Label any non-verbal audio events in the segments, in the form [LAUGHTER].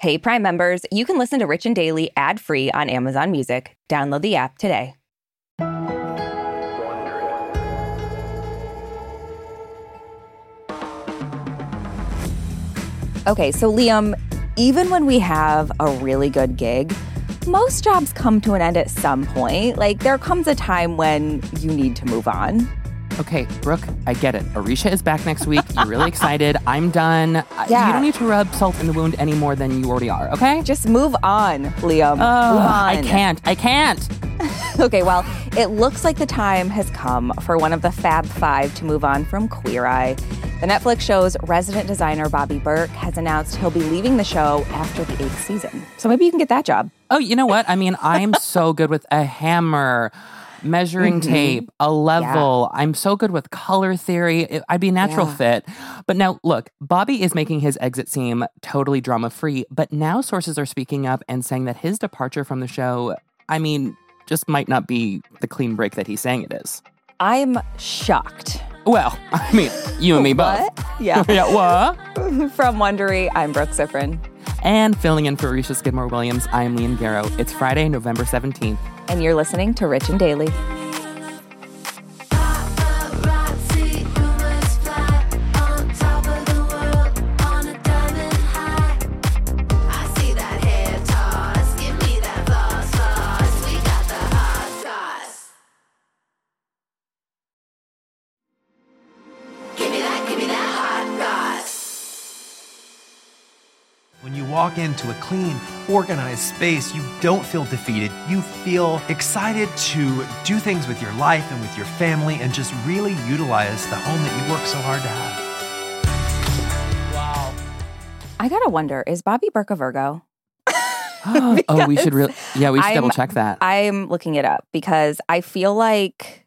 Hey, Prime members, you can listen to Rich and Daily ad free on Amazon Music. Download the app today. Okay, so Liam, even when we have a really good gig, most jobs come to an end at some point. Like, there comes a time when you need to move on. Okay, Brooke, I get it. Arisha is back next week. You're really [LAUGHS] excited. I'm done. Yeah. You don't need to rub salt in the wound any more than you already are, okay? Just move on, Liam. Oh, move on. I can't. I can't. [LAUGHS] Okay, well, it looks like the time has come for one of the Fab Five to move on from Queer Eye. The Netflix show's resident designer Bobby Berk has announced he'll be leaving the show after the eighth season. So maybe you can get that job. Oh, you know what? I mean, I am so good with a hammer, measuring Mm-hmm. tape, a level. I'm so good with color theory. It- I'd be a natural Yeah. fit. But now, look, Bobby is making his exit seem totally drama free. But now sources are speaking up and saying that his departure from the show, I mean, just might not be the clean break that he's saying it is. I'm shocked. Well, [LAUGHS] I mean, you and me both. Yeah. [LAUGHS] yeah, what? [LAUGHS] From Wondery, I'm Brooke Siffrinn. And filling in for Risha Skidmore Williams, I'm Liam Garrow. It's Friday, November 17th. And you're listening to Rich and Daily. Walk into a clean, organized space, you don't feel defeated. You feel excited to do things with your life and with your family and just really utilize the home that you work so hard to have. Wow. I gotta wonder, is Bobby Berk a Virgo? [GASPS] oh, we should really, yeah, we should I'm- double check that. I'm looking it up because I feel like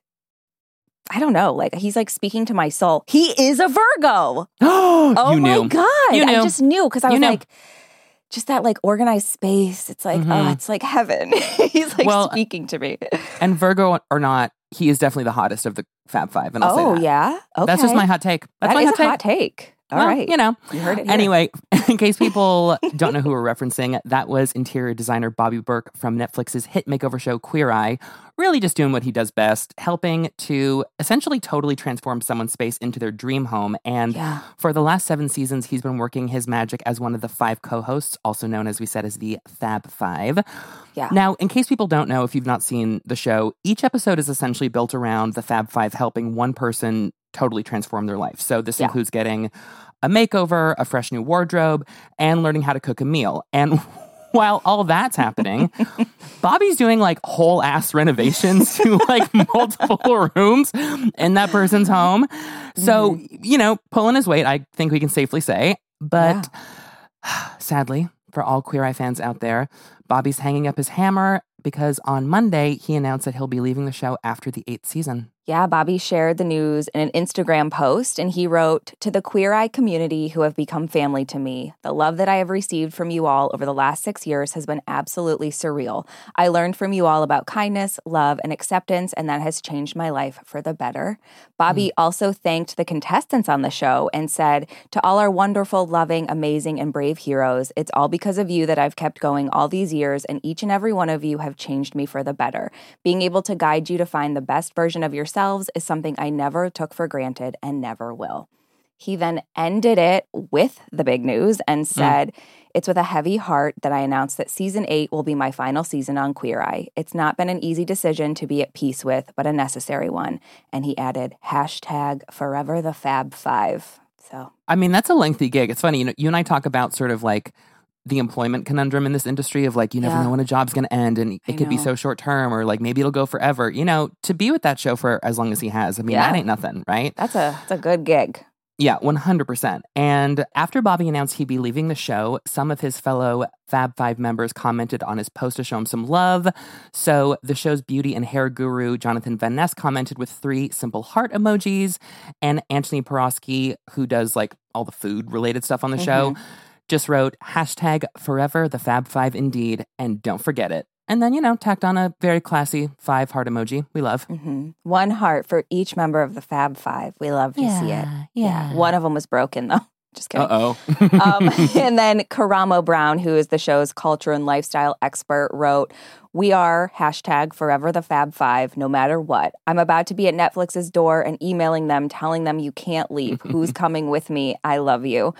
I don't know, like he's like speaking to my soul. He is a Virgo. [GASPS] Oh you my knew. god. You knew. I just knew because I You was knew. like just that like organized space. It's like, oh, Mhm. it's like heaven. [LAUGHS] he's like Well, speaking to me. And Virgo or not, he is definitely the hottest of the Fab Five. And I'll oh say that. yeah. Okay. That's just my hot take. That's That my hot a take. hot take. All Well, right. You know. You heard it here. Anyway, [LAUGHS] in case people [LAUGHS] don't know who we're referencing, that was interior designer Bobby Berk from Netflix's hit makeover show Queer Eye, really just doing what he does best, helping to essentially totally transform someone's space into their dream home. And Yeah. for the last seven seasons, he's been working his magic as one of the five co hosts, also known as we said as the Fab Five. Yeah. Now, in case people don't know, if you've not seen the show, each episode is essentially built around the Fab Five helping one person totally transform their life. So this Yeah. includes getting a makeover, a fresh new wardrobe, and learning how to cook a meal. And [LAUGHS] while all that's happening, [LAUGHS] Bobby's doing like whole ass renovations to [LAUGHS] like multiple rooms in that person's home. So, you know, pulling his weight, I think we can safely say. But [SIGHS] sadly, for all Queer Eye fans out there, Bobby's hanging up his hammer because on Monday he announced that he'll be leaving the show after the eighth season. Yeah, Bobby shared the news in an Instagram post and he wrote, To the Queer Eye community who have become family to me, the love that I have received from you all over the last six years has been absolutely surreal. I learned from you all about kindness, love, and acceptance, and that has changed my life for the better. Bobby hmm. also thanked the contestants on the show and said, To all our wonderful, loving, amazing, and brave heroes, it's all because of you that I've kept going all these years, and each and every one of you have changed me for the better. Being able to guide you to find the best version of yourselves is something I never took for granted and never will. He then ended it with the big news and mm. said, It's with a heavy heart that I announce that season eight will be my final season on Queer Eye. It's not been an easy decision to be at peace with, but a necessary one. And he added, hashtag forever the Fab Five. So, I mean, that's a lengthy gig. It's funny, you know, you and I talk about sort of like the employment conundrum in this industry of like you never Yeah. know when a job's going to end and it could be so short term or like maybe it'll go forever. You know, to be with that show for as long as he has, I mean, Yeah. that ain't nothing, right? that's a, that's a good gig. Yeah, 100%. And after Bobby announced he'd be leaving the show, some of his fellow Fab Five members commented on his post to show him some love. So the show's beauty and hair guru, Jonathan Van Ness, commented with three simple heart emojis. And Antoni Porowski, who does like all the food related stuff on the mm-hmm. show, just wrote hashtag forever the Fab Five indeed. And don't forget it. And then, you know, tacked on a very classy five heart emoji. We love. hmm One heart for each member of the Fab Five. We love to see it. yeah. One of them was broken though. [LAUGHS] Just kidding. Uh oh. um, [LAUGHS] [LAUGHS] and then Karamo Brown, who is the show's culture and lifestyle expert, wrote, We are hashtag forever the Fab Five, no matter what. I'm about to be at Netflix's door and emailing them, telling them you can't leave. Who's coming with me? I love you.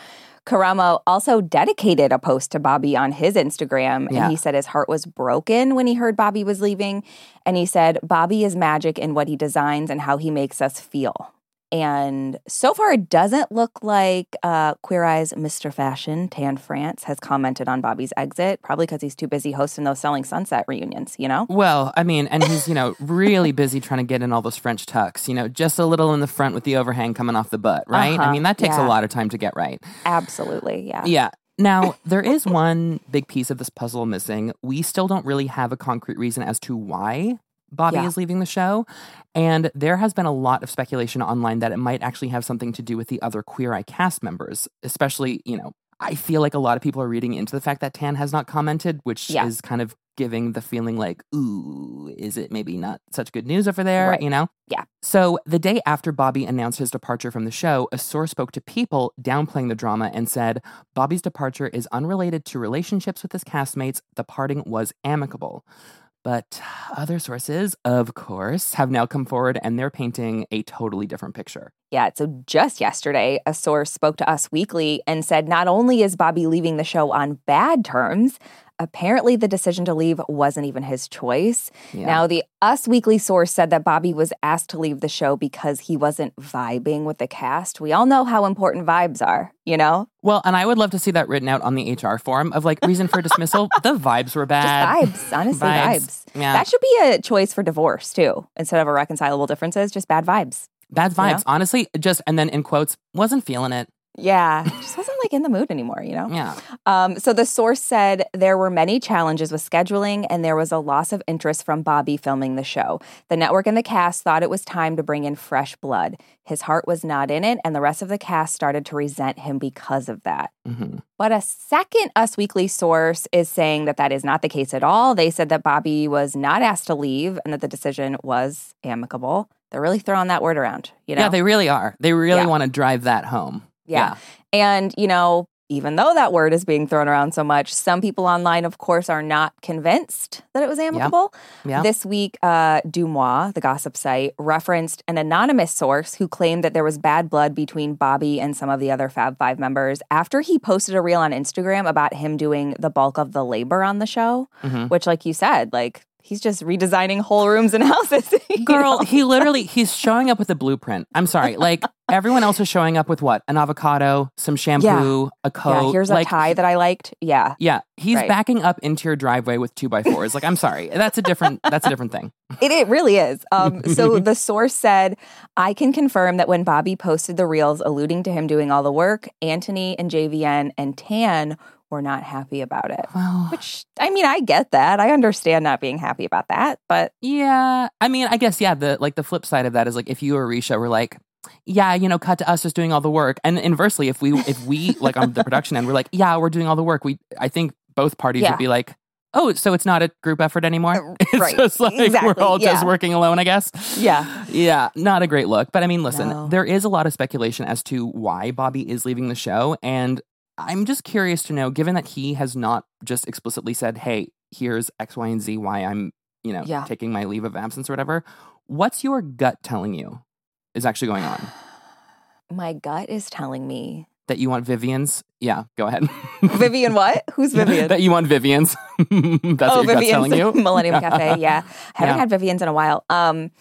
Karamo also dedicated a post to Bobby on his Instagram, and he said his heart was broken when he heard Bobby was leaving. And he said, Bobby is magic in what he designs and how he makes us feel. And so far, it doesn't look like uh, Queer Eye's Mr. Fashion, Tan France, has commented on Bobby's exit, probably because he's too busy hosting those Selling Sunset reunions, you know? Well, I mean, and he's, you know, really busy trying to get in all those French tucks, you know, just a little in the front with the overhang coming off the butt, right? I Uh-huh, mean, that takes yeah. a lot of time to get right. Absolutely, yeah. Yeah. Now, there is one big piece of this puzzle missing. We still don't really have a concrete reason as to why Bobby Yeah. is leaving the show. And there has been a lot of speculation online that it might actually have something to do with the other Queer Eye cast members, especially, you know, I feel like a lot of people are reading into the fact that Tan has not commented, which Yeah. is kind of giving the feeling like, ooh, is it maybe not such good news over there? Right. You know? Yeah. So the day after Bobby announced his departure from the show, a source spoke to People downplaying the drama and said, Bobby's departure is unrelated to relationships with his castmates. The parting was amicable. But other sources, of course, have now come forward and they're painting a totally different picture. Yeah, so just yesterday, a source spoke to Us Weekly and said not only is Bobby leaving the show on bad terms, apparently the decision to leave wasn't even his choice. Yeah. Now, the Us Weekly source said that Bobby was asked to leave the show because he wasn't vibing with the cast. We all know how important vibes are, you know? Well, and I would love to see that written out on the HR form of like reason for dismissal. [LAUGHS] the vibes were bad. Just vibes, honestly, Vibes. vibes. Yeah. That should be a choice for divorce, too. Instead of irreconcilable differences, just bad vibes. Bad You know? vibes. Honestly, just, and then in quotes, wasn't feeling it. Yeah, just wasn't like in the mood anymore, you know? Yeah. Um, so the source said there were many challenges with scheduling and there was a loss of interest from Bobby filming the show. The network and the cast thought it was time to bring in fresh blood. His heart was not in it, and the rest of the cast started to resent him because of that. hmm But a second Us Weekly source is saying that that is not the case at all. They said that Bobby was not asked to leave and that the decision was amicable. They're really throwing that word around, you know? Yeah, they really are. They really Yeah. want to drive that home. Yeah. And, you know, even though that word is being thrown around so much, some people online, of course, are not convinced that it was amicable. Yeah. This week, uh, DeuxMoi, the gossip site, referenced an anonymous source who claimed that there was bad blood between Bobby and some of the other Fab Five members after he posted a reel on Instagram about him doing the bulk of the labor on the show, Mhm. which, like you said, like he's just redesigning whole rooms and [LAUGHS] houses. [LAUGHS] Girl, know? he literally he's showing up with a blueprint. I'm sorry. Like everyone else is showing up with what? An avocado, some shampoo, a coat. yeah, here's like, a tie that I liked. Yeah. Yeah, he's Right. backing up into your driveway with two by [LAUGHS] fours. Like, I'm sorry, that's a different that's a different thing. It, it really is. Um, so the source said, I can confirm that when Bobby posted the reels alluding to him doing all the work, Anthony and JVN and Tan were not happy about it. Well, Which, I mean, I get that. I understand not being happy about that. But yeah, I mean, I guess yeah. The like the flip side of that is like if you or Risha were like, yeah, you know, cut to us just doing all the work, and inversely, if we if we [LAUGHS] like on the production end, we're like, yeah, we're doing all the work. We I think both parties Yeah. would be like. Oh, so it's not a group effort anymore? Uh, [LAUGHS] It's right. just like Exactly, we're all just working alone, I guess. yeah. Yeah, not a great look. But I mean, listen, No. there is a lot of speculation as to why Bobby is leaving the show. And I'm just curious to know, given that he has not just explicitly said, hey, here's X, Y, and Z why I'm, you know, Yeah. taking my leave of absence or whatever. What's your gut telling you is actually going on? [SIGHS] My gut is telling me. That you want Vivian's? Yeah, go ahead. [LAUGHS] Vivian, what? Who's [LAUGHS] Vivian? that you want Vivian's. [LAUGHS] That's oh, what your gut's telling you. Millennium Cafe. Yeah. I haven't Yeah. had Vivian's in a while. Um,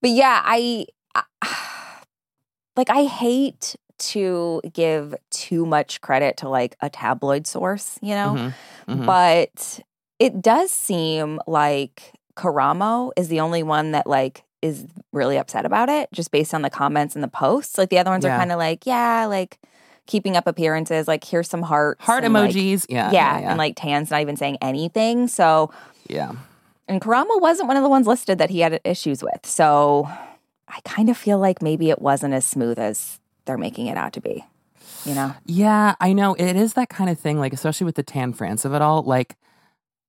but yeah, I, I [SIGHS] like I hate to give too much credit to like a tabloid source, you know, Mhm, mhm. but it does seem like Karamo is the only one that like is really upset about it, just based on the comments and the posts. Like the other ones Yeah. are kind of like, yeah, like keeping up appearances. Like here's some hearts, Heart and, emojis. yeah, yeah, yeah, yeah. and like Tan's not even saying anything. So, yeah. and Karamo wasn't one of the ones listed that he had issues with. So, I kind of feel like maybe it wasn't as smooth as they're making it out to be. You know? Yeah, I know. It is that kind of thing, like, especially with the Tan France of it all. Like,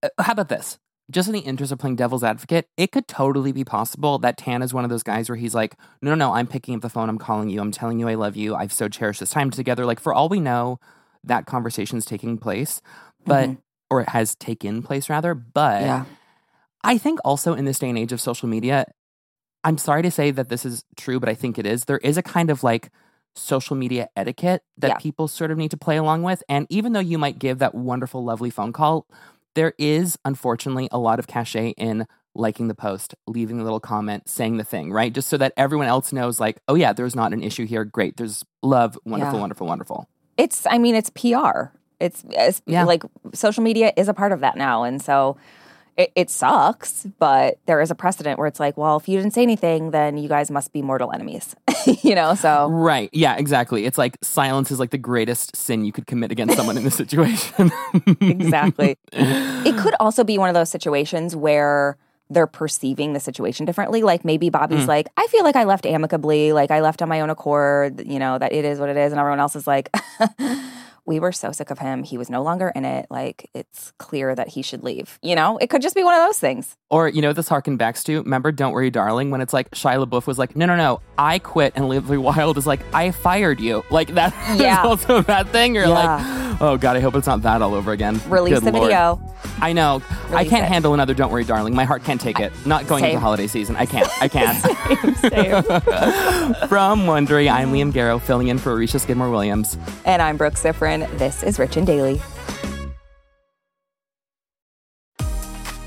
uh, how about this? just in the interest of playing devil's advocate, it could totally be possible that Tan is one of those guys where he's like, no, no, no, I'm picking up the phone, I'm calling you, I'm telling you I love you, I've so cherished this time together. Like, for all we know, that conversation is taking place, but, or it has taken place rather. But Yeah. I think also in this day and age of social media, I'm sorry to say that this is true, but I think it is. There is a kind of like social media etiquette that Yeah. people sort of need to play along with. And even though you might give that wonderful, lovely phone call, there is unfortunately a lot of cachet in liking the post, leaving a little comment, saying the thing, right? Just so that everyone else knows, like, oh yeah, there's not an issue here. Great. There's love. Wonderful, Yeah. wonderful, wonderful. It's, I mean, it's PR. It's, it's Yeah. like social media is a part of that now. And so it, it sucks, but there is a precedent where it's like, well, if you didn't say anything, then you guys must be mortal enemies, [LAUGHS] you know? So Right. Yeah, exactly. It's like silence is like the greatest sin you could commit against someone in this [LAUGHS] situation. exactly. [LAUGHS] it could also be one of those situations where they're perceiving the situation differently. Like maybe Bobby's mm. like, I feel like I left amicably, like I left on my own accord, you know, that it is what it is. And everyone else is like, we were so sick of him. He was no longer in it. Like it's clear that he should leave. You know, it could just be one of those things. Or, you know, this harken backs to, remember Don't Worry Darling, when it's like Shia LaBeouf was like, no, no, no, I quit. And Lively Wild is like, I fired you. Like that [LAUGHS] Yeah. also that thing. You're Yeah. like, oh God, I hope it's not that all over again. Release Good the Lord. video. I know. I can't it. handle another Don't Worry Darling. My heart can't take it. Not going into holiday season. I can't. I can't. [LAUGHS] Same. [LAUGHS] From Wondery, I'm Liam Garrow, filling in for Arisha Skidmore Williams. and I'm Brooke Siffrinn. This is Rich and Daily.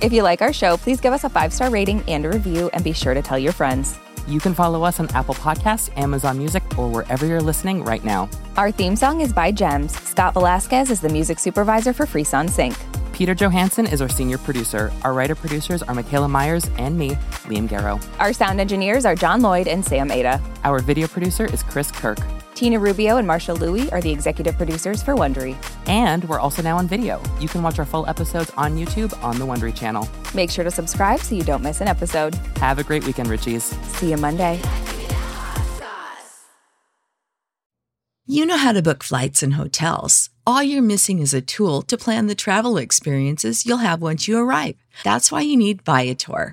If you like our show, please give us a five star rating and a review, and be sure to tell your friends. You can follow us on Apple Podcasts, Amazon Music, or wherever you're listening right now. Our theme song is by Gems. Scott Velasquez is the music supervisor for Freeson Sync. Peter Johansson is our senior producer. Our writer producers are Michaela Myers and me, Liam Garrow. Our sound engineers are John Lloyd and Sam Ada. Our video producer is Chris Kirk. Tina Rubio and Marsha Louie are the executive producers for Wondery. And we're also now on video. You can watch our full episodes on YouTube on the Wondery channel. Make sure to subscribe so you don't miss an episode. Have a great weekend, Richies. See you Monday. You know how to book flights and hotels. All you're missing is a tool to plan the travel experiences you'll have once you arrive. That's why you need Viator.